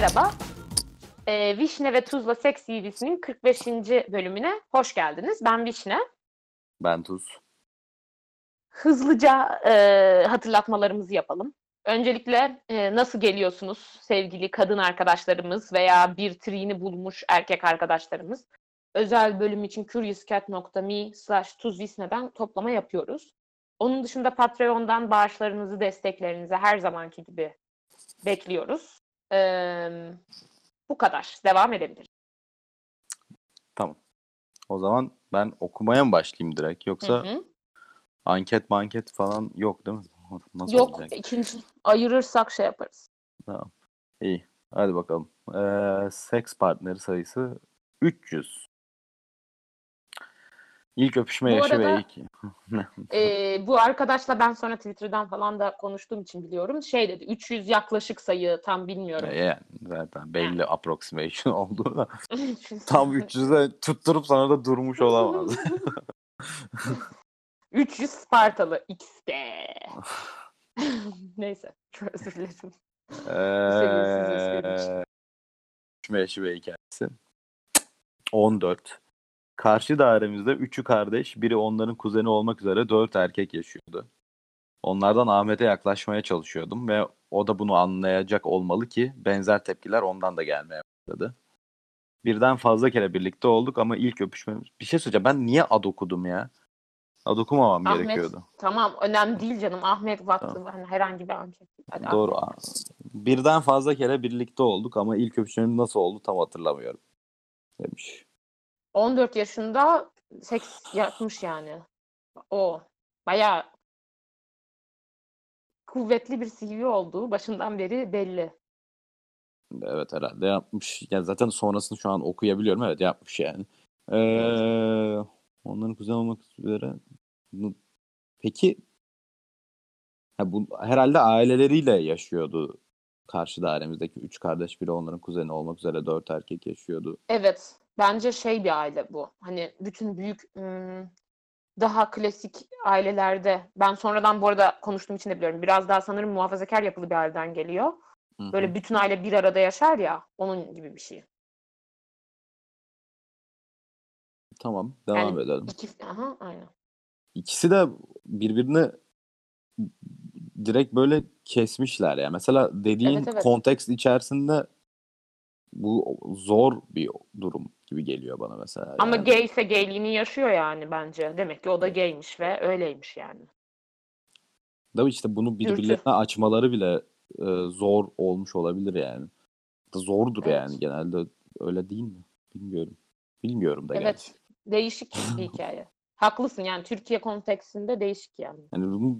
Merhaba. Ee, Vişne ve Tuzla Seks CV'sinin 45. bölümüne hoş geldiniz. Ben Vişne. Ben Tuz. Hızlıca e, hatırlatmalarımızı yapalım. Öncelikle e, nasıl geliyorsunuz sevgili kadın arkadaşlarımız veya bir triğini bulmuş erkek arkadaşlarımız? Özel bölüm için curiouscat.me slash tuzvisne'den toplama yapıyoruz. Onun dışında Patreon'dan bağışlarınızı, desteklerinizi her zamanki gibi bekliyoruz. Ee, bu kadar. Devam edebiliriz. Tamam. O zaman ben okumaya mı başlayayım direkt yoksa Hı hı. anket manket falan yok değil mi? Nasıl Yok olacak? ikinci ayırırsak şey yaparız. Tamam. İyi. Hadi bakalım. Ee, seks partneri sayısı 300. İlk öpüşme Bu yaşı arada- ve ilk. Ee, bu arkadaşla ben sonra Twitter'dan falan da konuştuğum için biliyorum. Şey dedi 300 yaklaşık sayı tam bilmiyorum. yani zaten belli approximation oldu da tam 300'e tutturup sonra da durmuş olamaz. 300 Spartalı X'de. Neyse. Çok özür dilerim. için. Eee öpüşme yaşı ve hikayesi. 14. Karşı dairemizde üçü kardeş, biri onların kuzeni olmak üzere dört erkek yaşıyordu. Onlardan Ahmet'e yaklaşmaya çalışıyordum ve o da bunu anlayacak olmalı ki benzer tepkiler ondan da gelmeye başladı. Birden fazla kere birlikte olduk ama ilk öpüşmemiz... Bir şey söyleyeceğim ben niye ad okudum ya? Ad okumamam Ahmet, gerekiyordu. Tamam önemli değil canım. Ahmet vakti hani herhangi bir anket. Hadi Doğru. Ahmet. Birden fazla kere birlikte olduk ama ilk öpüşmemiz nasıl oldu tam hatırlamıyorum. Demiş. 14 yaşında seks yapmış yani. O bayağı kuvvetli bir CV olduğu başından beri belli. Evet herhalde yapmış. Yani zaten sonrasını şu an okuyabiliyorum. Evet yapmış yani. Ee, onların kuzen olmak üzere. Peki ha, bu herhalde aileleriyle yaşıyordu karşı dairemizdeki üç kardeş biri onların kuzeni olmak üzere dört erkek yaşıyordu. Evet. Bence şey bir aile bu. Hani bütün büyük daha klasik ailelerde ben sonradan bu arada konuştuğum için de biliyorum. Biraz daha sanırım muhafazakar yapılı bir aileden geliyor. Hı hı. Böyle bütün aile bir arada yaşar ya. Onun gibi bir şey. Tamam devam Yani edelim. İki, aha, aynen. İkisi de birbirini direkt böyle kesmişler ya. Mesela dediğin Evet, evet. kontekst içerisinde bu zor bir durum gibi geliyor bana mesela. Ama yani. gay ise gayliğini yaşıyor yani bence. Demek ki o da gaymiş ve öyleymiş yani. Da işte bunu birbirlerine açmaları bile e, zor olmuş olabilir yani. Zordur Evet. yani genelde öyle değil mi? Bilmiyorum. Bilmiyorum da gerçi. Evet. Değişik bir hikaye. Haklısın yani Türkiye kontekstinde değişik yani. Yani bunu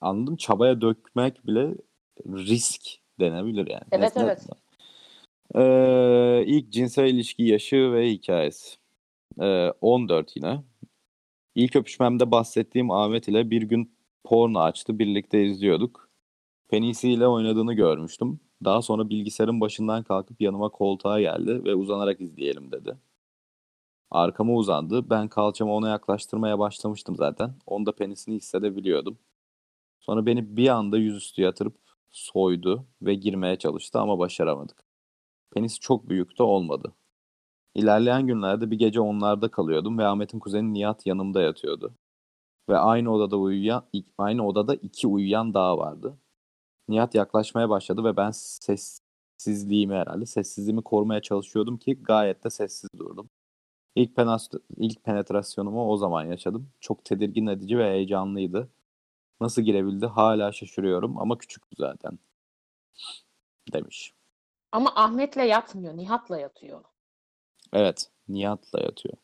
anladım çabaya dökmek bile risk denebilir yani. Evet, Neyse. evet. Ee, ilk cinsel ilişki yaşı ve hikayesi. Ee, 14 yine. İlk öpüşmemde bahsettiğim Ahmet ile bir gün porno açtı. Birlikte izliyorduk. Penisiyle oynadığını görmüştüm. Daha sonra bilgisayarın başından kalkıp yanıma koltuğa geldi ve uzanarak izleyelim dedi. Arkama uzandı. Ben kalçamı ona yaklaştırmaya başlamıştım zaten. Onda penisini hissedebiliyordum. Sonra beni bir anda yüzüstü yatırıp soydu ve girmeye çalıştı ama başaramadık. Penis çok büyük de olmadı. İlerleyen günlerde bir gece onlarda kalıyordum ve Ahmet'in kuzeni Nihat yanımda yatıyordu. Ve aynı odada uyuyan, aynı odada iki uyuyan daha vardı. Nihat yaklaşmaya başladı ve ben sessizliğimi herhalde, sessizliğimi korumaya çalışıyordum ki gayet de sessiz durdum. İlk, ilk penetrasyonumu o zaman yaşadım. Çok tedirgin edici ve heyecanlıydı. Nasıl girebildi hala şaşırıyorum ama küçüktü zaten. Demiş. Ama Ahmet'le yatmıyor, Nihat'la yatıyor. Evet, Nihat'la yatıyor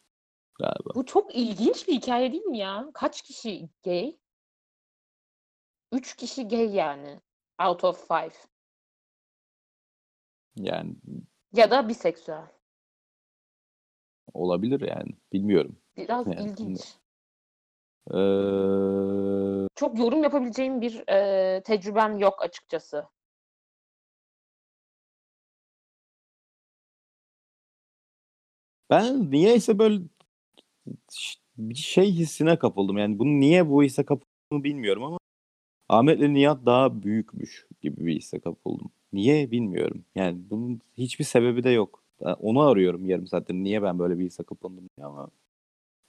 galiba. Bu çok ilginç bir hikaye değil mi ya? Kaç kişi gay? Üç kişi gay yani. Out of five. Yani Ya da biseksüel. olabilir yani. Bilmiyorum. Biraz Yani, ilginç. Ee, Çok yorum yapabileceğim bir e, tecrübem yok açıkçası. Ben niyeyse böyle bir şey hissine kapıldım. Yani bunu niye bu hisse kapıldığımı bilmiyorum ama Ahmet'le Nihat daha büyükmüş gibi bir hisse kapıldım. Niye bilmiyorum. Yani bunun hiçbir sebebi de yok. Onu arıyorum yarım saattir. Niye ben böyle bir hisse kapıldım diye ama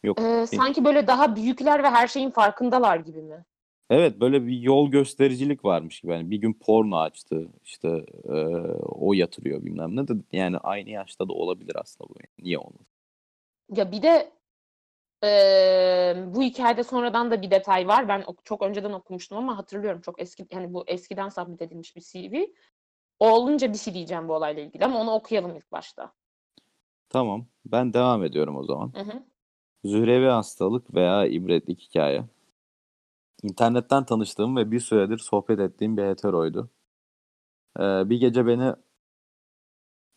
yok. Ee, sanki böyle daha büyükler ve her şeyin farkındalar gibi mi? Evet böyle bir yol göstericilik varmış gibi. Yani bir gün porno açtı işte e, o yatırıyor bilmem ne de yani aynı yaşta da olabilir aslında bu. Niye olmasın? Ya bir de eee, bu hikayede sonradan da bir detay var. Ben ok- çok önceden okumuştum ama hatırlıyorum çok eski yani bu eskiden submit edilmiş bir CV. O olunca bir şey diyeceğim bu olayla ilgili ama onu okuyalım ilk başta. Tamam ben devam ediyorum o zaman. Hı hı. Zührevi hastalık veya ibretlik hikaye. İnternetten tanıştığım ve bir süredir sohbet ettiğim bir heteroydu. Ee, bir gece beni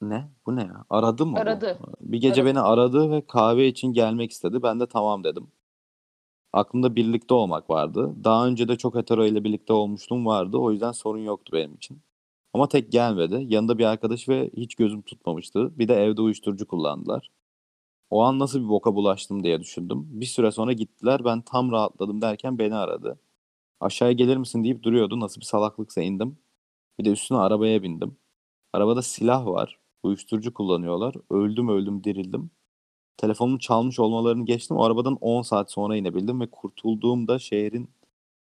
ne? Bu ne ya? Aradı mı bu? Aradı. Bir gece Aradı. beni aradı ve kahve için gelmek istedi. Ben de tamam dedim. Aklımda birlikte olmak vardı. Daha önce de çok hetero ile birlikte olmuşluğum vardı. O yüzden sorun yoktu benim için. Ama tek gelmedi. Yanında bir arkadaş ve hiç gözüm tutmamıştı. Bir de evde uyuşturucu kullandılar. O an nasıl bir boka bulaştım diye düşündüm. Bir süre sonra gittiler. Ben tam rahatladım derken beni aradı. Aşağıya gelir misin deyip duruyordu. Nasıl bir salaklıksa indim. Bir de üstüne arabaya bindim. Arabada silah var. Uyuşturucu kullanıyorlar. Öldüm öldüm dirildim. Telefonumu çalmış olmalarını geçtim. O arabadan 10 saat sonra inebildim ve kurtulduğumda şehrin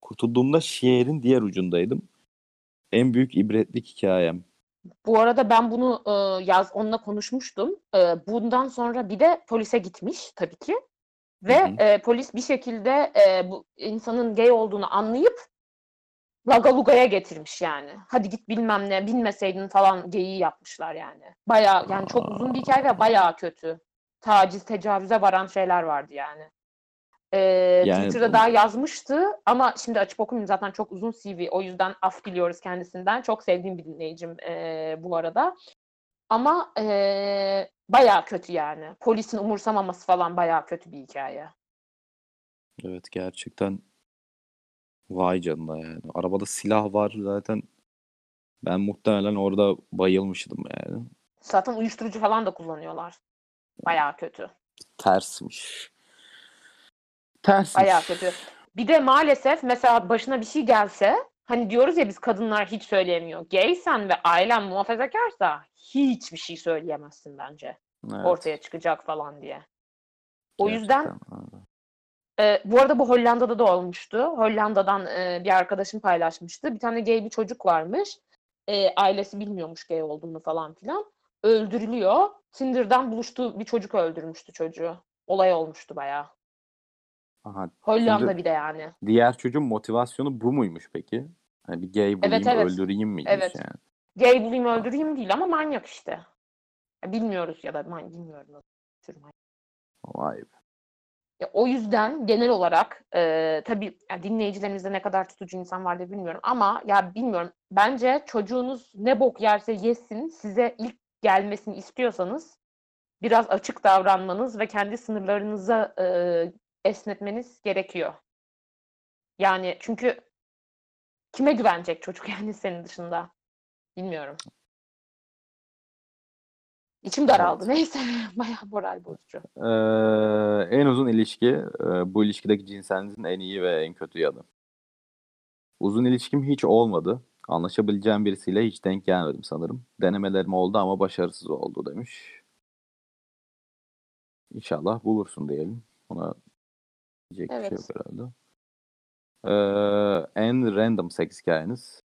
kurtulduğumda şehrin diğer ucundaydım. En büyük ibretlik hikayem. Bu arada ben bunu e, yaz onunla konuşmuştum. E, bundan sonra bir de polise gitmiş tabii ki. Ve Hı hı. e, polis bir şekilde e, bu insanın gay olduğunu anlayıp Lagaluga'ya getirmiş yani. Hadi git bilmem ne bilmeseydin falan geyiği yapmışlar yani. Baya yani çok uzun bir hikaye ve bayağı kötü. Taciz, tecavüze varan şeyler vardı yani. Ee, Yani Twitter'da daha yazmıştı ama şimdi açıp okumayayım zaten çok uzun CV. O yüzden af diliyoruz kendisinden. Çok sevdiğim bir dinleyicim ee, bu arada. Ama ee, bayağı kötü yani. Polisin umursamaması falan bayağı kötü bir hikaye. Evet gerçekten vay canına yani. Arabada silah var zaten. Ben muhtemelen orada bayılmıştım yani. Zaten uyuşturucu falan da kullanıyorlar. Bayağı kötü. Tersmiş. Tersmiş. Bayağı kötü. Bir de maalesef mesela başına bir şey gelse hani diyoruz ya biz kadınlar hiç söyleyemiyor. Gaysen ve ailen muhafazakarsa hiçbir şey söyleyemezsin bence. Evet, Ortaya çıkacak falan diye. O yüzden öyle. e, bu arada bu Hollanda'da da olmuştu. Hollanda'dan e, bir arkadaşım paylaşmıştı. Bir tane gay bir çocuk varmış. E, ailesi bilmiyormuş gay olduğunu falan filan. Öldürülüyor. Tinder'dan buluştuğu bir çocuk öldürmüştü çocuğu. Olay olmuştu bayağı. Aha, Hollanda Şimdi- bir de yani. diğer çocuğun motivasyonu bu muymuş peki? Hani bir gay bulayım evet. öldüreyim miymiş Evet. yani? Gay bulayım öldüreyim değil ama manyak işte. Bilmiyoruz ya da man bilmiyorum. tür manyak. Vay be. Ya o yüzden genel olarak e, tabii ya dinleyicilerimizde ne kadar tutucu insan vardır bilmiyorum ama ya bilmiyorum. Bence çocuğunuz ne bok yerse yesin size ilk gelmesini istiyorsanız biraz açık davranmanız ve kendi sınırlarınıza e, esnetmeniz gerekiyor. Yani çünkü kime güvenecek çocuk yani senin dışında? Bilmiyorum. İçim daraldı. Neyse bayağı moral bozucu. Ee, en uzun ilişki e, bu ilişkideki cinselinizin en iyi ve en kötü yanı. Uzun ilişkim hiç olmadı. Anlaşabileceğim birisiyle hiç denk gelmedim sanırım. Denemelerim oldu ama başarısız oldu demiş. İnşallah bulursun diyelim. Ona diyecek bir şey Evet. yok herhalde. Ee, en random seks hikayeniz.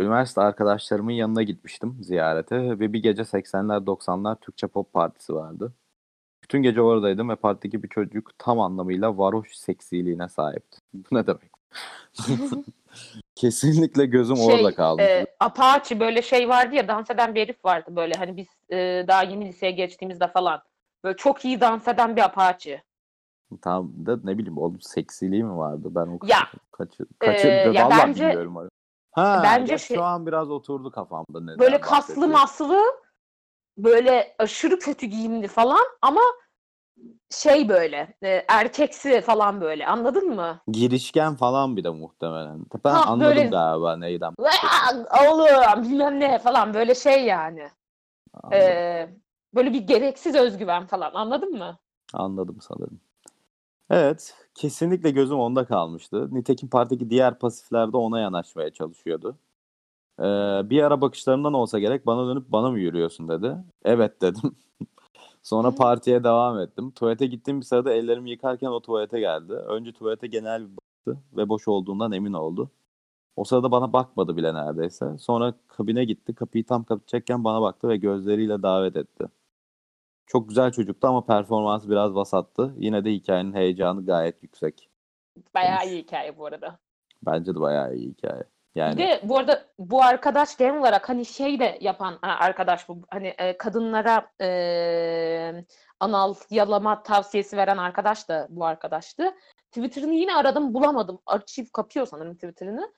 Üniversite arkadaşlarımın yanına gitmiştim ziyarete ve bir gece 80'ler 90'lar Türkçe pop partisi vardı. Bütün gece oradaydım ve partideki bir çocuk tam anlamıyla varoş seksiliğine sahipti. Bu ne demek? Kesinlikle gözüm orada kaldı. e, Apache böyle şey vardı ya dans eden bir herif vardı böyle hani biz e, daha yeni liseye geçtiğimizde falan. Böyle çok iyi dans eden bir Apache. Tam da ne bileyim oğlum seksiliği mi vardı? Ben o Ya, kaçır, kaçır, e, ya bence- bilmiyorum. onu. Ha, bence ya şey- şu an biraz oturdu kafamda. neden Böyle kaslı maslı böyle aşırı kötü giyimli falan ama şey böyle e, erkeksi falan böyle anladın mı? Girişken falan bir de muhtemelen. Ben Ha, anladım böyle- galiba neyden. Oğlum bilmem ne falan böyle şey yani. Anladım, E, böyle bir gereksiz özgüven falan anladın mı? anladım sanırım. Evet, kesinlikle gözüm onda kalmıştı. Nitekim partideki diğer pasifler de ona yanaşmaya çalışıyordu. Ee, bir ara bakışlarımdan olsa gerek bana dönüp bana mı yürüyorsun dedi. Evet dedim. Sonra partiye devam ettim. Tuvalete gittiğim bir sırada ellerimi yıkarken o tuvalete geldi. Önce tuvalete genel bir baktı ve boş olduğundan emin oldu. O sırada bana bakmadı bile neredeyse. Sonra kabine gitti. Kapıyı tam kapatacakken bana baktı ve gözleriyle davet etti. Çok güzel çocuktu ama performansı biraz vasattı. Yine de hikayenin heyecanı gayet yüksek. Bayağı iyi hikaye bu arada. Bence de bayağı iyi hikaye. Yani Bir de bu arada bu arkadaş genel olarak hani şey de yapan arkadaş bu hani e, kadınlara e, anal yalama tavsiyesi veren arkadaş da bu arkadaştı. Twitter'ını yine aradım bulamadım. Arşiv kapıyor sanırım Twitter'ını.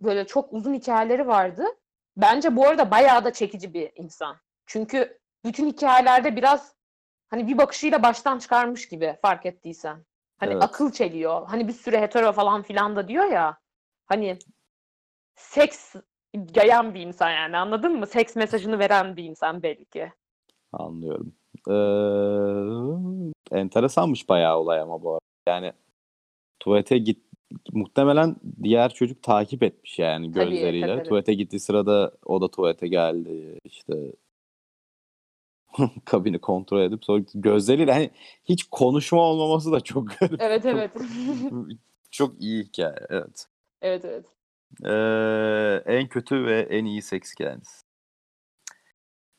Böyle çok uzun hikayeleri vardı. Bence bu arada bayağı da çekici bir insan. Çünkü bütün hikayelerde biraz hani bir bakışıyla baştan çıkarmış gibi fark ettiysen. Hani Evet. akıl çeliyor. Hani bir sürü hetero falan filan da diyor ya. Hani seks yayan bir insan yani anladın mı? Seks mesajını veren bir insan belki. anlıyorum. Ee, enteresanmış bayağı olay ama bu arada. Yani tuvalete git muhtemelen diğer çocuk takip etmiş yani gözleriyle. tabii, tabii. Tuvalete gittiği sırada o da tuvalete geldi işte kabini kontrol edip sonra gözleriyle hani hiç konuşma olmaması da çok garip. Evet evet. Çok iyi hikaye evet. evet evet. Ee, en kötü ve en iyi seks hikayeniz.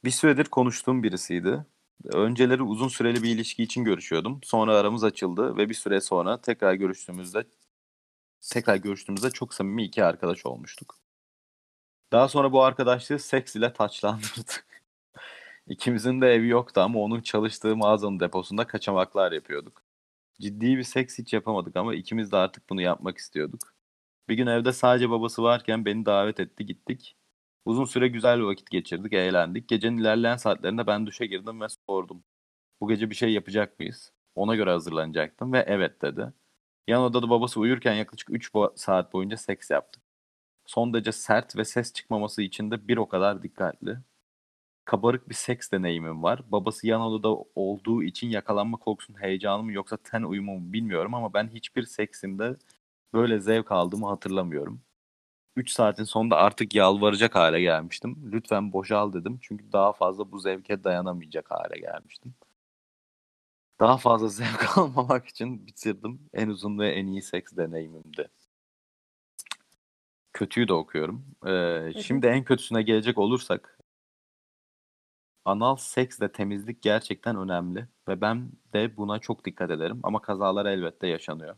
Bir süredir konuştuğum birisiydi. Önceleri uzun süreli bir ilişki için görüşüyordum. Sonra aramız açıldı ve bir süre sonra tekrar görüştüğümüzde tekrar görüştüğümüzde çok samimi iki arkadaş olmuştuk. Daha sonra bu arkadaşlığı seks ile taçlandırdık. İkimizin de evi yoktu ama onun çalıştığı mağazanın deposunda kaçamaklar yapıyorduk. Ciddi bir seks hiç yapamadık ama ikimiz de artık bunu yapmak istiyorduk. Bir gün evde sadece babası varken beni davet etti gittik. Uzun süre güzel bir vakit geçirdik, eğlendik. Gecenin ilerleyen saatlerinde ben duşa girdim ve sordum. Bu gece bir şey yapacak mıyız? Ona göre hazırlanacaktım ve evet dedi. Yan odada babası uyurken yaklaşık 3 saat boyunca seks yaptık. Son derece sert ve ses çıkmaması için de bir o kadar dikkatli. Kabarık bir seks deneyimim var. Babası yan odada olduğu için yakalanma korkusunun heyecanı mı yoksa ten uyumu mu bilmiyorum ama ben hiçbir seksimde böyle zevk aldığımı hatırlamıyorum. 3 saatin sonunda artık yalvaracak hale gelmiştim. Lütfen boşal dedim. Çünkü daha fazla bu zevke dayanamayacak hale gelmiştim. Daha fazla zevk almamak için bitirdim. En uzun ve en iyi seks deneyimimdi. Kötüyü de okuyorum. Ee, şimdi en kötüsüne gelecek olursak anal seks ve temizlik gerçekten önemli ve ben de buna çok dikkat ederim ama kazalar elbette yaşanıyor.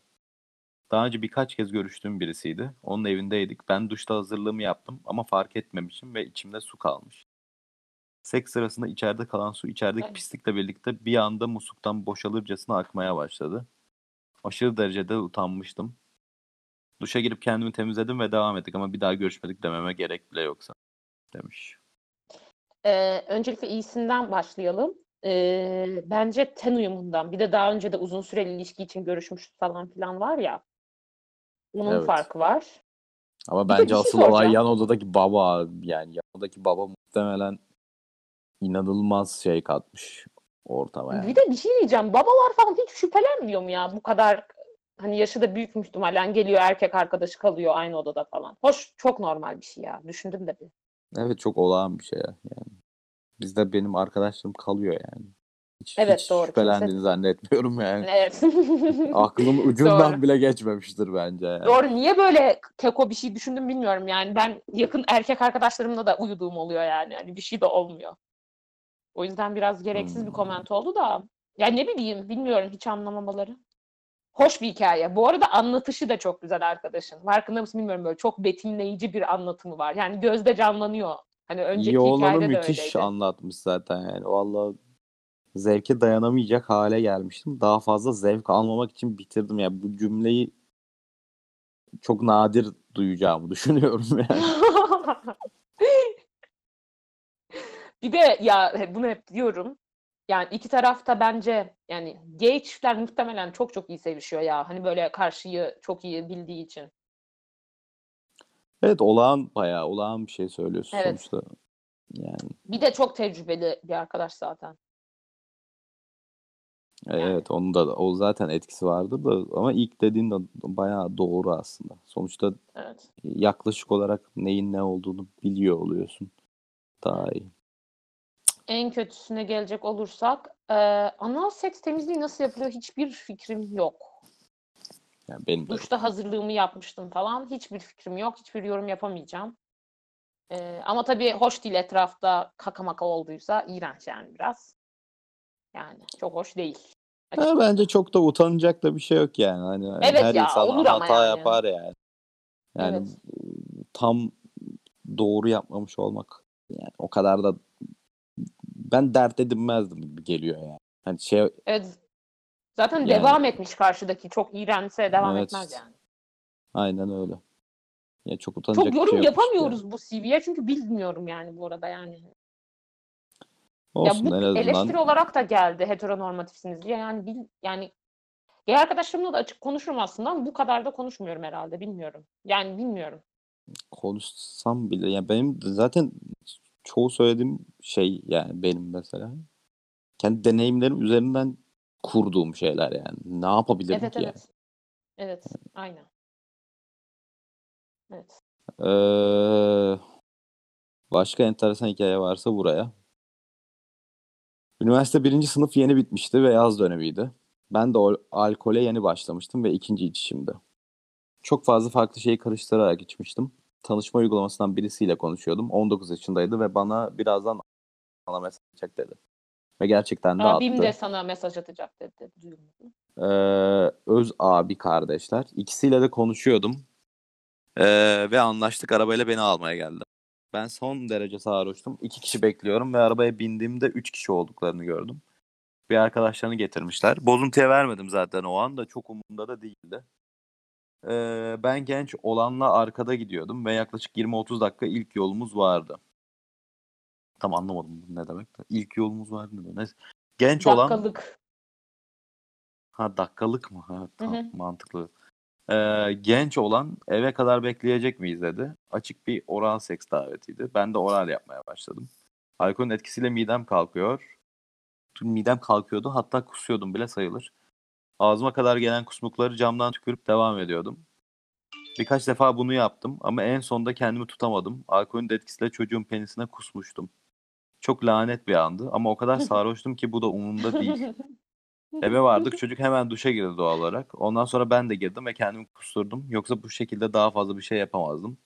Daha önce birkaç kez görüştüğüm birisiydi. Onun evindeydik. Ben duşta hazırlığımı yaptım ama fark etmemişim ve içimde su kalmış. Seks sırasında içeride kalan su içerideki Evet. pislikle birlikte bir anda musluktan boşalırcasına akmaya başladı. Aşırı derecede utanmıştım. Duşa girip kendimi temizledim ve devam ettik ama bir daha görüşmedik dememe gerek bile yoksa demiş. Ee, öncelikle iyisinden başlayalım. Ee, bence ten uyumundan. Bir de daha önce de uzun süreli ilişki için görüşmüş falan filan var ya. Onun Evet. farkı var. Ama Bir de bence bir şey asıl olay soracağım. yan odadaki baba yani yan odadaki baba muhtemelen inanılmaz şey katmış ortama yani. Bir de bir şey diyeceğim. Babalar falan hiç şüphelenmiyor mu ya? Bu kadar hani yaşı da büyük muhtemelen geliyor erkek arkadaşı kalıyor aynı odada falan. Hoş çok normal bir şey ya. Düşündüm de bir. Evet çok olağan bir şey ya, yani. Bizde benim arkadaşlarım kalıyor yani. Hiç, Evet, hiç doğru. şüphelendiğini Kimse- zannetmiyorum yani. Evet. Aklım ucundan Doğru. bile geçmemiştir bence yani. Doğru. Niye böyle keko bir şey düşündüm bilmiyorum yani. Ben yakın erkek arkadaşlarımla da uyuduğum oluyor yani. Hani bir şey de olmuyor. O yüzden biraz gereksiz bir Hmm. koment oldu da. Ya ne bileyim bilmiyorum hiç anlamamaları. Hoş bir hikaye. Bu arada anlatışı da çok güzel arkadaşın. Farkında mısın bilmiyorum böyle çok betimleyici bir anlatımı var. Yani gözde canlanıyor. Hani önceki İyi olanı hikayede de müthiş öyleydi. anlatmış zaten yani. Vallahi zevke dayanamayacak hale gelmiştim. Daha fazla zevk almamak için bitirdim. Yani bu cümleyi çok nadir duyacağımı düşünüyorum yani. Bir de ya bunu hep diyorum. Yani iki tarafta bence yani gay çiftler muhtemelen çok çok iyi sevişiyor ya. Hani böyle karşıyı çok iyi bildiği için. Evet olağan bayağı olağan bir şey söylüyorsun Evet. sonuçta. Yani Bir de çok tecrübeli bir arkadaş zaten. Evet onun da o zaten etkisi vardır da ama ilk dediğin de bayağı doğru aslında. Sonuçta Evet. yaklaşık olarak neyin ne olduğunu biliyor oluyorsun. Daha iyi. En kötüsüne gelecek olursak e, anal seks temizliği nasıl yapılıyor hiçbir fikrim yok. Yani benim de Duşta hazırlığımı yapmıştım falan. Hiçbir fikrim yok. Hiçbir yorum yapamayacağım. E, ama tabii hoş değil etrafta kaka maka olduysa iğrenç yani biraz. Yani çok hoş değil. Ha, bence çok da utanacak da bir şey yok yani. Hani Evet her ya, insan olur ama hata yani. yapar yani. Yani Evet. tam doğru yapmamış olmak yani o kadar da ben dert edinmezdim gibi geliyor yani. Hani şey Evet. Zaten Yani- devam etmiş karşıdaki. Çok iğrençse devam Evet. etmez yani. aynen öyle. Ya çok utanacak Çok yorum şey yapamıyoruz bu CV'ye çünkü bilmiyorum yani bu arada yani. Olsun ya bu en azından. eleştiri olarak da geldi heteronormatifsiniz diye. Yani bil, yani gay arkadaşlarımla da açık konuşurum aslında ama bu kadar da konuşmuyorum herhalde. Bilmiyorum. Yani bilmiyorum. konuşsam bile yani benim zaten çoğu söylediğim şey yani benim mesela kendi deneyimlerim üzerinden kurduğum şeyler yani. Ne yapabilirim Evet ki yani? evet. Evet. Aynen. Evet. Ee, başka enteresan hikaye varsa buraya. Üniversite birinci sınıf yeni bitmişti ve yaz dönemiydi. Ben de alkole yeni başlamıştım ve ikinci içişimdi. Çok fazla farklı şeyi karıştırarak içmiştim. Tanışma uygulamasından birisiyle konuşuyordum. 19 yaşındaydı ve bana birazdan sana mesaj atacak dedi. Ve gerçekten de Abim attı. de sana mesaj atacak dedi. Ee, öz abi kardeşler. İkisiyle de konuşuyordum. Ee, ve anlaştık arabayla beni almaya geldi. Ben son derece sarhoştum. İki kişi bekliyorum ve arabaya bindiğimde üç kişi olduklarını gördüm. Bir arkadaşlarını getirmişler. Bozuntuya vermedim zaten o anda. Çok umurumda da değildi. Ee, ben genç olanla arkada gidiyordum ve yaklaşık 20-30 dakika ilk yolumuz vardı. Tam anlamadım bu ne demek. de. İlk yolumuz vardı. Neyse. Genç olan Dakikalık. Ha dakikalık mı? Ha, Hı tamam, hı. mantıklı. Ee, genç olan eve kadar bekleyecek miyiz dedi. Açık bir oral seks davetiydi. Ben de oral yapmaya başladım. Alkolün etkisiyle midem kalkıyor. Midem kalkıyordu. Hatta kusuyordum bile sayılır. Ağzıma kadar gelen kusmukları camdan tükürüp devam ediyordum. Birkaç defa bunu yaptım ama en sonunda kendimi tutamadım. Alkolün etkisiyle çocuğun penisine kusmuştum. Çok lanet bir andı ama o kadar sarhoştum ki bu da umurumda değil. Eve vardık çocuk hemen duşa girdi doğal olarak. Ondan sonra ben de girdim ve kendimi kusturdum. Yoksa bu şekilde daha fazla bir şey yapamazdım.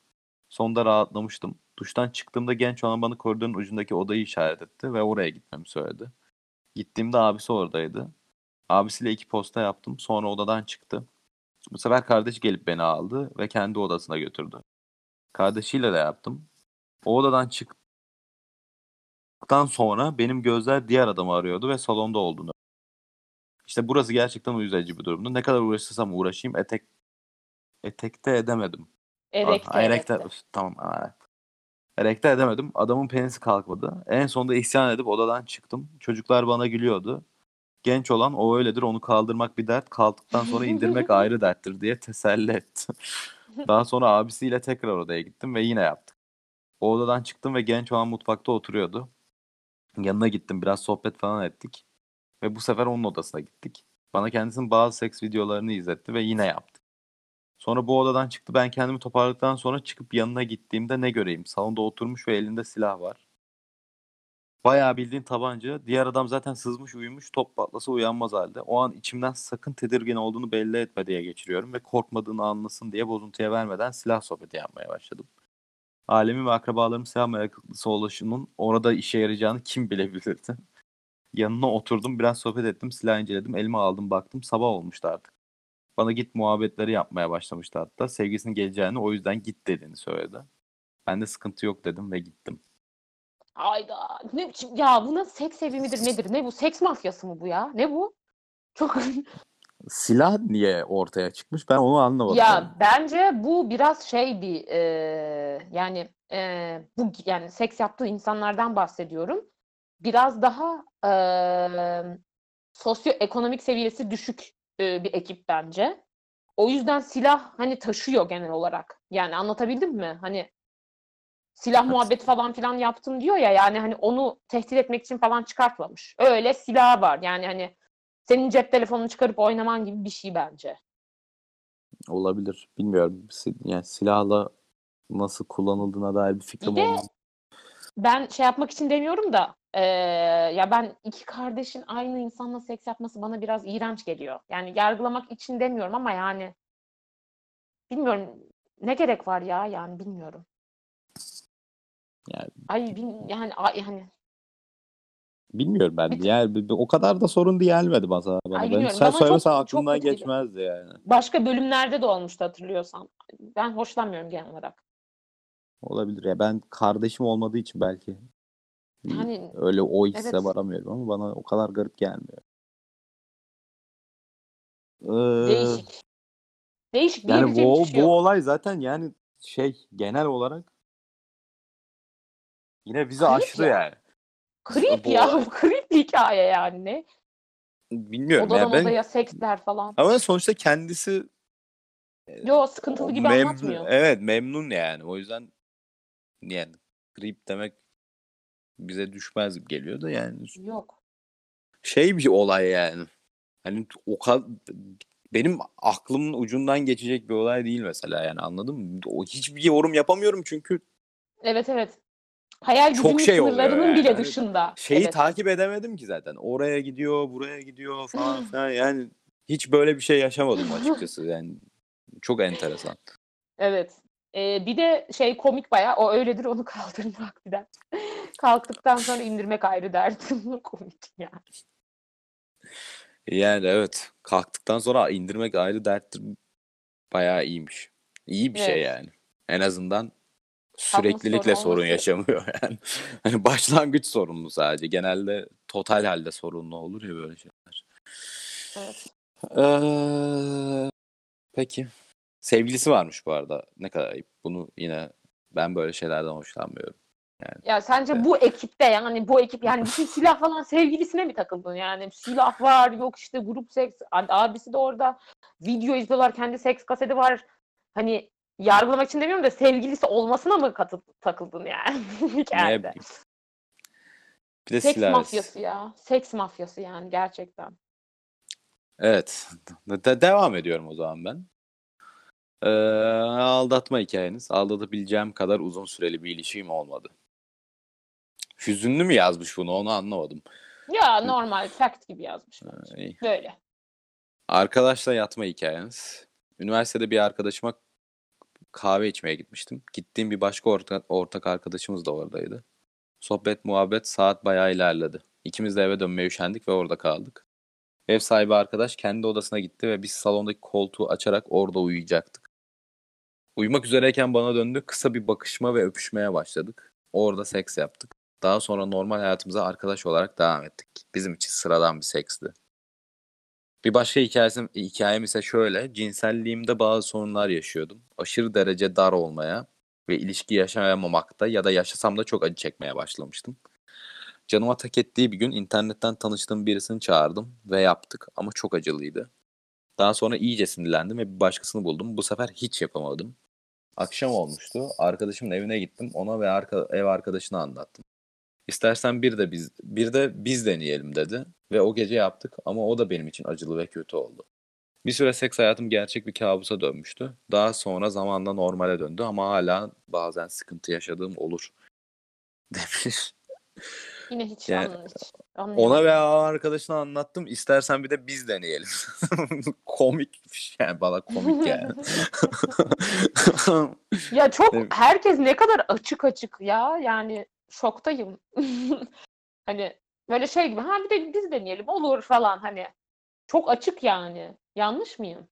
Sonunda rahatlamıştım. Duştan çıktığımda genç olan bana koridorun ucundaki odayı işaret etti ve oraya gitmemi söyledi. Gittiğimde abisi oradaydı. Abisiyle iki posta yaptım. Sonra odadan çıktı. Bu sefer kardeş gelip beni aldı ve kendi odasına götürdü. Kardeşiyle de yaptım. O odadan çıktıktan sonra benim gözler diğer adamı arıyordu ve salonda olduğunu işte burası gerçekten uyuzayıcı bir durumdu. Ne kadar uğraşırsam uğraşayım etek etekte edemedim. Erekte, Ah, erekte. erekte. Tamam. evet. Erekte edemedim. Adamın penisi kalkmadı. En sonunda isyan edip odadan çıktım. Çocuklar bana gülüyordu. Genç olan o öyledir onu kaldırmak bir dert. Kalktıktan sonra indirmek ayrı derttir diye teselli etti. Daha sonra abisiyle tekrar odaya gittim ve yine yaptık. O odadan çıktım ve genç olan mutfakta oturuyordu. Yanına gittim biraz sohbet falan ettik. Ve bu sefer onun odasına gittik. Bana kendisinin bazı seks videolarını izletti ve yine yaptık. Sonra bu odadan çıktı. Ben kendimi toparladıktan sonra çıkıp yanına gittiğimde ne göreyim? Salonda oturmuş ve elinde silah var. Bayağı bildiğin tabanca. Diğer adam zaten sızmış uyumuş. Top patlasa uyanmaz halde. O an içimden sakın tedirgin olduğunu belli etme diye geçiriyorum. Ve korkmadığını anlasın diye bozuntuya vermeden silah sohbeti yapmaya başladım. Alemim ve akrabalarım silah meraklısı oluşumun orada işe yarayacağını kim bilebilirdi? Yanına oturdum biraz sohbet ettim silah inceledim elime aldım baktım sabah olmuştu artık. Bana git muhabbetleri yapmaya başlamıştı hatta. Sevgisinin geleceğini o yüzden git dediğini söyledi. Ben de sıkıntı yok dedim ve gittim. Ayda. Ne biçim ya bu nasıl seks evi midir nedir? Ne bu? Seks mafyası mı bu ya? Ne bu? Çok Silah niye ortaya çıkmış ben onu anlamadım. ya bence bu biraz şey bir e, yani e, bu yani seks yaptığı insanlardan bahsediyorum. Biraz daha e, sosyoekonomik seviyesi düşük e, bir ekip bence. O yüzden silah hani taşıyor genel olarak. Yani anlatabildim mi? Hani silah muhabbeti falan filan yaptım diyor ya yani hani onu tehdit etmek için falan çıkartmamış. Öyle silah var. Yani hani senin cep telefonunu çıkarıp oynaman gibi bir şey bence. Olabilir. Bilmiyorum. Yani silahla nasıl kullanıldığına dair bir fikrim Bir de-. Ben şey yapmak için demiyorum da eee, ya ben iki kardeşin aynı insanla seks yapması bana biraz iğrenç geliyor. Yani yargılamak için demiyorum ama yani bilmiyorum ne gerek var ya yani bilmiyorum. Yani Ay bin, yani yani bilmiyorum ben. Bir- Yani bir- bir- o kadar da sorun gelmedi bana. bana. Ay Ben sen çok- söylemesen çok aklımdan kötüydü. geçmezdi yani. başka bölümlerde de olmuştu hatırlıyorsan. Ben hoşlanmıyorum genel olarak. Olabilir ya. Ben kardeşim olmadığı için belki bir- Yani öyle o hisse evet. varamıyorum ama bana o kadar garip gelmiyor. Ee, değişik. Değişik Yani diyebileceğim bu, şey bu olay zaten yani şey genel olarak yine bizi Creep aştı ya. yani. Creep bu ya. olay. Creep bir hikaye yani. Ne? Bilmiyorum Odadan ya ben odaya seksler falan. ama sonuçta kendisi Yo sıkıntılı gibi mem- anlatmıyor. Evet memnun yani. O yüzden yani creep demek bize düşmez gibi geliyor da yani Yok. şey bir olay yani. Hani o kadar benim aklımın ucundan geçecek bir olay değil mesela yani anladın mı? O hiçbir yorum yapamıyorum çünkü Evet evet. Hayal Çok şey sınırlarının yani. bile dışında. şeyi Evet. takip edemedim ki zaten. Oraya gidiyor, buraya gidiyor falan filan. Yani hiç böyle bir şey yaşamadım açıkçası. Yani çok enteresan. Evet. Ee, bir de şey komik bayağı. O öyledir onu kaldırmak bir de. Kalktıktan sonra indirmek ayrı derdim. komik ya. Yani evet. Kalktıktan sonra indirmek ayrı derttir. Bayağı iyiymiş. İyi bir şey Evet. yani. En azından süreklilikle sorun yaşamıyor yani. Hani başlangıç sorunlu sadece. Genelde total halde sorunlu olur ya böyle şeyler. Evet. Ee, peki. Sevgilisi varmış bu arada. Ne kadar ayıp. Bunu yine ben böyle şeylerden hoşlanmıyorum. Ya sence Evet. bu ekipte yani bu ekip yani bütün silah falan sevgilisine mi takıldın yani? Silah var yok işte grup seks abisi de orada video izliyorlar kendi seks kaseti var. Hani yargılamak için demiyorum da sevgilisi olmasına mı katı, takıldın yani Ne hikayede? bileyim. Bir de Seks silah. mafyası ya. Seks mafyası yani gerçekten. Evet. De- devam ediyorum o zaman ben. Ee, aldatma hikayeniz. Aldatabileceğim kadar uzun süreli bir ilişkim olmadı. Hüzünlü mü yazmış bunu onu anlamadım. Ya normal fact gibi yazmış bence. Böyle. Arkadaşla yatma hikayeniz. Üniversitede bir arkadaşıma kahve içmeye gitmiştim. Gittiğim bir başka orta, ortak arkadaşımız da oradaydı. Sohbet, muhabbet saat bayağı ilerledi. İkimiz de eve dönmeye üşendik ve orada kaldık. Ev sahibi arkadaş kendi odasına gitti ve biz salondaki koltuğu açarak orada uyuyacaktık. Uyumak üzereyken bana döndü. Kısa bir bakışma ve öpüşmeye başladık. Orada seks yaptık. Daha sonra normal hayatımıza arkadaş olarak devam ettik. Bizim için sıradan bir seksti. Bir başka hikayesim, hikayem ise şöyle. Cinselliğimde bazı sorunlar yaşıyordum. Aşırı derece dar olmaya ve ilişki yaşayamamakta ya da yaşasam da çok acı çekmeye başlamıştım. Canıma tak ettiği bir gün internetten tanıştığım birisini çağırdım ve yaptık ama çok acılıydı. Daha sonra iyice sinirlendim ve bir başkasını buldum. Bu sefer hiç yapamadım. Akşam olmuştu. Arkadaşımın evine gittim. Ona ve arka, ev arkadaşına anlattım. İstersen bir de biz bir de biz deneyelim dedi ve o gece yaptık ama o da benim için acılı ve kötü oldu. Bir süre seks hayatım gerçek bir kabusa dönmüştü. Daha sonra zamanla normale döndü ama hala bazen sıkıntı yaşadığım olur. Demiş. Yine hiç, Yani anla- hiç Ona ve arkadaşına anlattım. İstersen bir de biz deneyelim. Komikmiş yani bana komik yani. Ya çok herkes ne kadar açık açık ya yani şoktayım. Hani böyle şey gibi ha bir de biz deneyelim olur falan hani. Çok açık yani. Yanlış mıyım?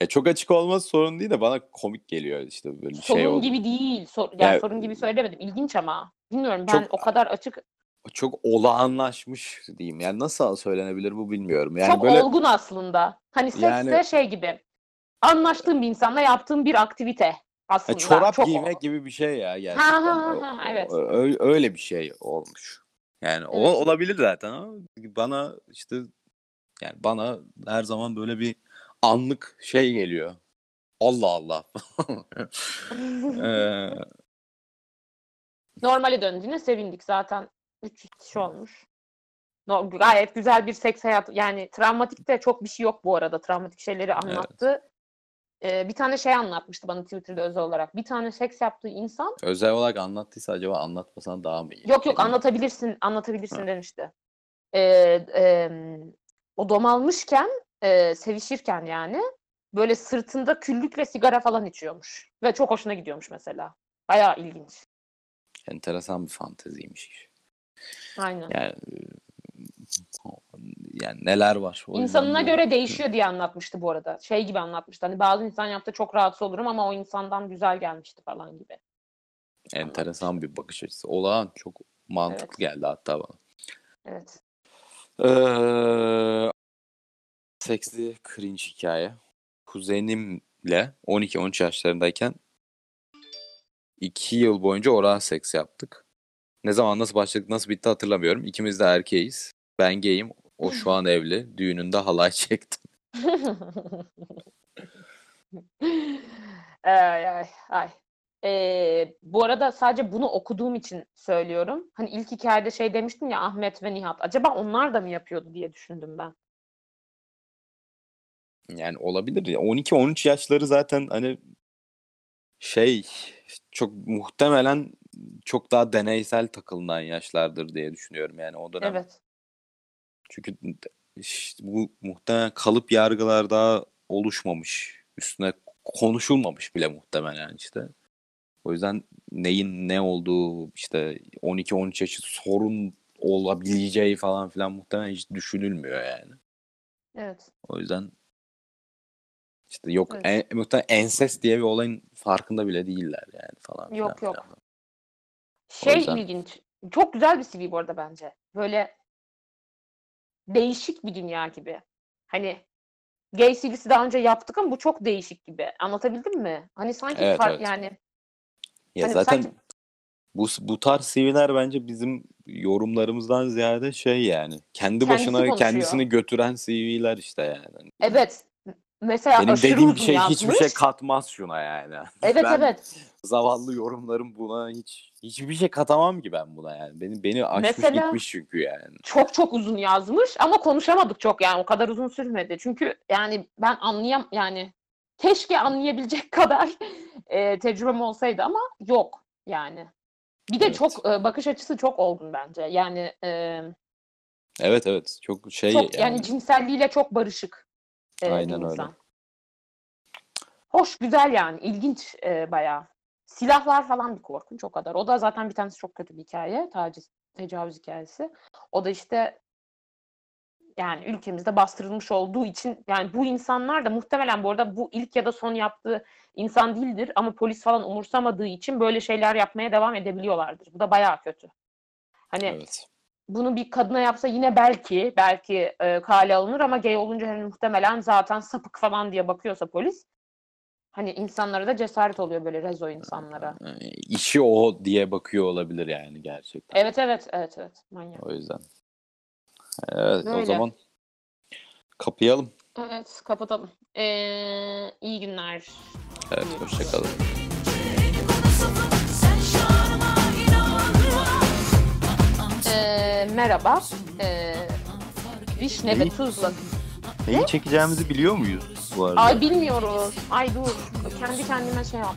Ya çok açık olması sorun değil de bana komik geliyor işte böyle sorun şey oldu. gibi değil. Sor, yani Ya- sorun gibi söylemedim. İlginç ama. Bilmiyorum ben Çok- o kadar açık Çok olağanlaşmış diyeyim. Yani nasıl söylenebilir bu bilmiyorum. Yani çok böyle olgun aslında. Hani seks Yani- şey gibi. Anlaştığın bir insanla yaptığın bir aktivite aslında. çorap çok giymek gibi bir şey ya gerçekten. ha, ha, O- ha, evet. o- Öyle, öyle bir şey olmuş. Yani o Evet. olabilir zaten ama bana işte yani bana her zaman böyle bir anlık şey geliyor. Allah Allah. Ee, Normale döndüğüne sevindik zaten. 300 kişi olmuş. No, gayet güzel bir seks hayatı. Yani travmatikte çok bir şey yok bu arada. Travmatik şeyleri anlattı. Ee, bir tane şey anlatmıştı bana Twitter'da özel olarak. Bir tane seks yaptığı insan Özel olarak anlattıysa acaba anlatmasan daha mı iyi? Yok yok anlatabilirsin anlatabilirsin Ha. demişti. Ee, e, o domalmışken e, sevişirken yani böyle sırtında küllükle sigara falan içiyormuş. Ve çok hoşuna gidiyormuş mesela. Bayağı ilginç. Enteresan bir fanteziymiş. Aynen. Yani yani neler var? O İnsanına göre değişiyor diye anlatmıştı bu arada. Şey gibi anlatmıştı. Hani bazı insan yaptı çok rahatsız olurum ama o insandan güzel gelmişti falan gibi. enteresan bir bakış açısı. Olağan çok mantıklı geldi hatta bana. Evet. Ee, seksli cringe hikaye. Kuzenimle 12-13 yaşlarındayken 2 yıl boyunca oral seks yaptık. Ne zaman nasıl başladık nasıl bitti hatırlamıyorum. İkimiz de erkeğiz. Ben gayim. O şu an evli. Düğününde halay çektim. ay ay ay. Ee, bu arada sadece bunu okuduğum için söylüyorum. Hani ilk hikayede şey demiştin ya Ahmet ve Nihat. Acaba onlar da mı yapıyordu diye düşündüm ben. Yani olabilir. ya. 12-13 yaşları zaten hani şey çok muhtemelen çok daha deneysel takılınan yaşlardır diye düşünüyorum yani o dönem. Evet. Çünkü işte bu muhtemelen kalıp yargılar daha oluşmamış. Üstüne konuşulmamış bile muhtemelen işte. O yüzden neyin ne olduğu işte 12-13 yaşı sorun olabileceği falan filan muhtemelen hiç düşünülmüyor yani. Evet. O yüzden işte yok Evet. en, muhtemelen ensest diye bir olayın farkında bile değiller yani falan. Yok, yok. filan. Şey yüzden- ilginç. Çok güzel bir CV bu arada bence. Böyle değişik bir dünya gibi. Hani gay CV'si daha önce yaptık ama bu çok değişik gibi. Anlatabildim mi? Hani sanki Evet, fark evet. yani Ya Hani zaten sanki- bu bu tarz CV'ler bence bizim yorumlarımızdan ziyade şey yani kendi Kendisi başına konuşuyor. kendisini götüren CV'ler işte yani. evet. Mesela Benim aşırı dediğim bir şey hiçbir yazmış. şey katmaz şuna yani. Evet Ben evet. zavallı yorumlarım buna hiç hiçbir şey katamam ki ben buna yani. Beni beni aşmış Mesela- gitmiş çünkü yani. Çok çok uzun yazmış ama konuşamadık çok yani o kadar uzun sürmedi. Çünkü yani ben anlayam yani keşke anlayabilecek kadar e, tecrübem olsaydı ama yok yani. Bir de Evet. çok e, bakış açısı çok olgun bence. Yani e, Evet evet çok şey çok yani, yani. cinselliğiyle çok barışık Aynen öyle. Hoş, güzel yani. ilginç e, bayağı. Silahlar falan bir korkunç o kadar. O da zaten bir tanesi çok kötü bir hikaye. Taciz, tecavüz hikayesi. O da işte yani ülkemizde bastırılmış olduğu için yani bu insanlar da muhtemelen bu arada bu ilk ya da son yaptığı insan değildir ama polis falan umursamadığı için böyle şeyler yapmaya devam edebiliyorlardır. Bu da bayağı kötü. Hani Evet. Bunu bir kadına yapsa yine belki belki e, kale alınır ama gay olunca hani muhtemelen zaten sapık falan diye bakıyorsa polis hani insanlara da cesaret oluyor böyle rezo insanlara. Yani işi o diye bakıyor olabilir yani gerçekten. Evet evet evet evet manyak. O yüzden. Evet o Böyle. zaman kapayalım. Evet kapatalım. Ee, iyi günler. Evet hoşçakalın. Merhaba. Ee, vişne ve tuzla. Neyi çekeceğimizi biliyor muyuz bu arada? Ay bilmiyoruz. Ay dur. Kendi kendime şey yap.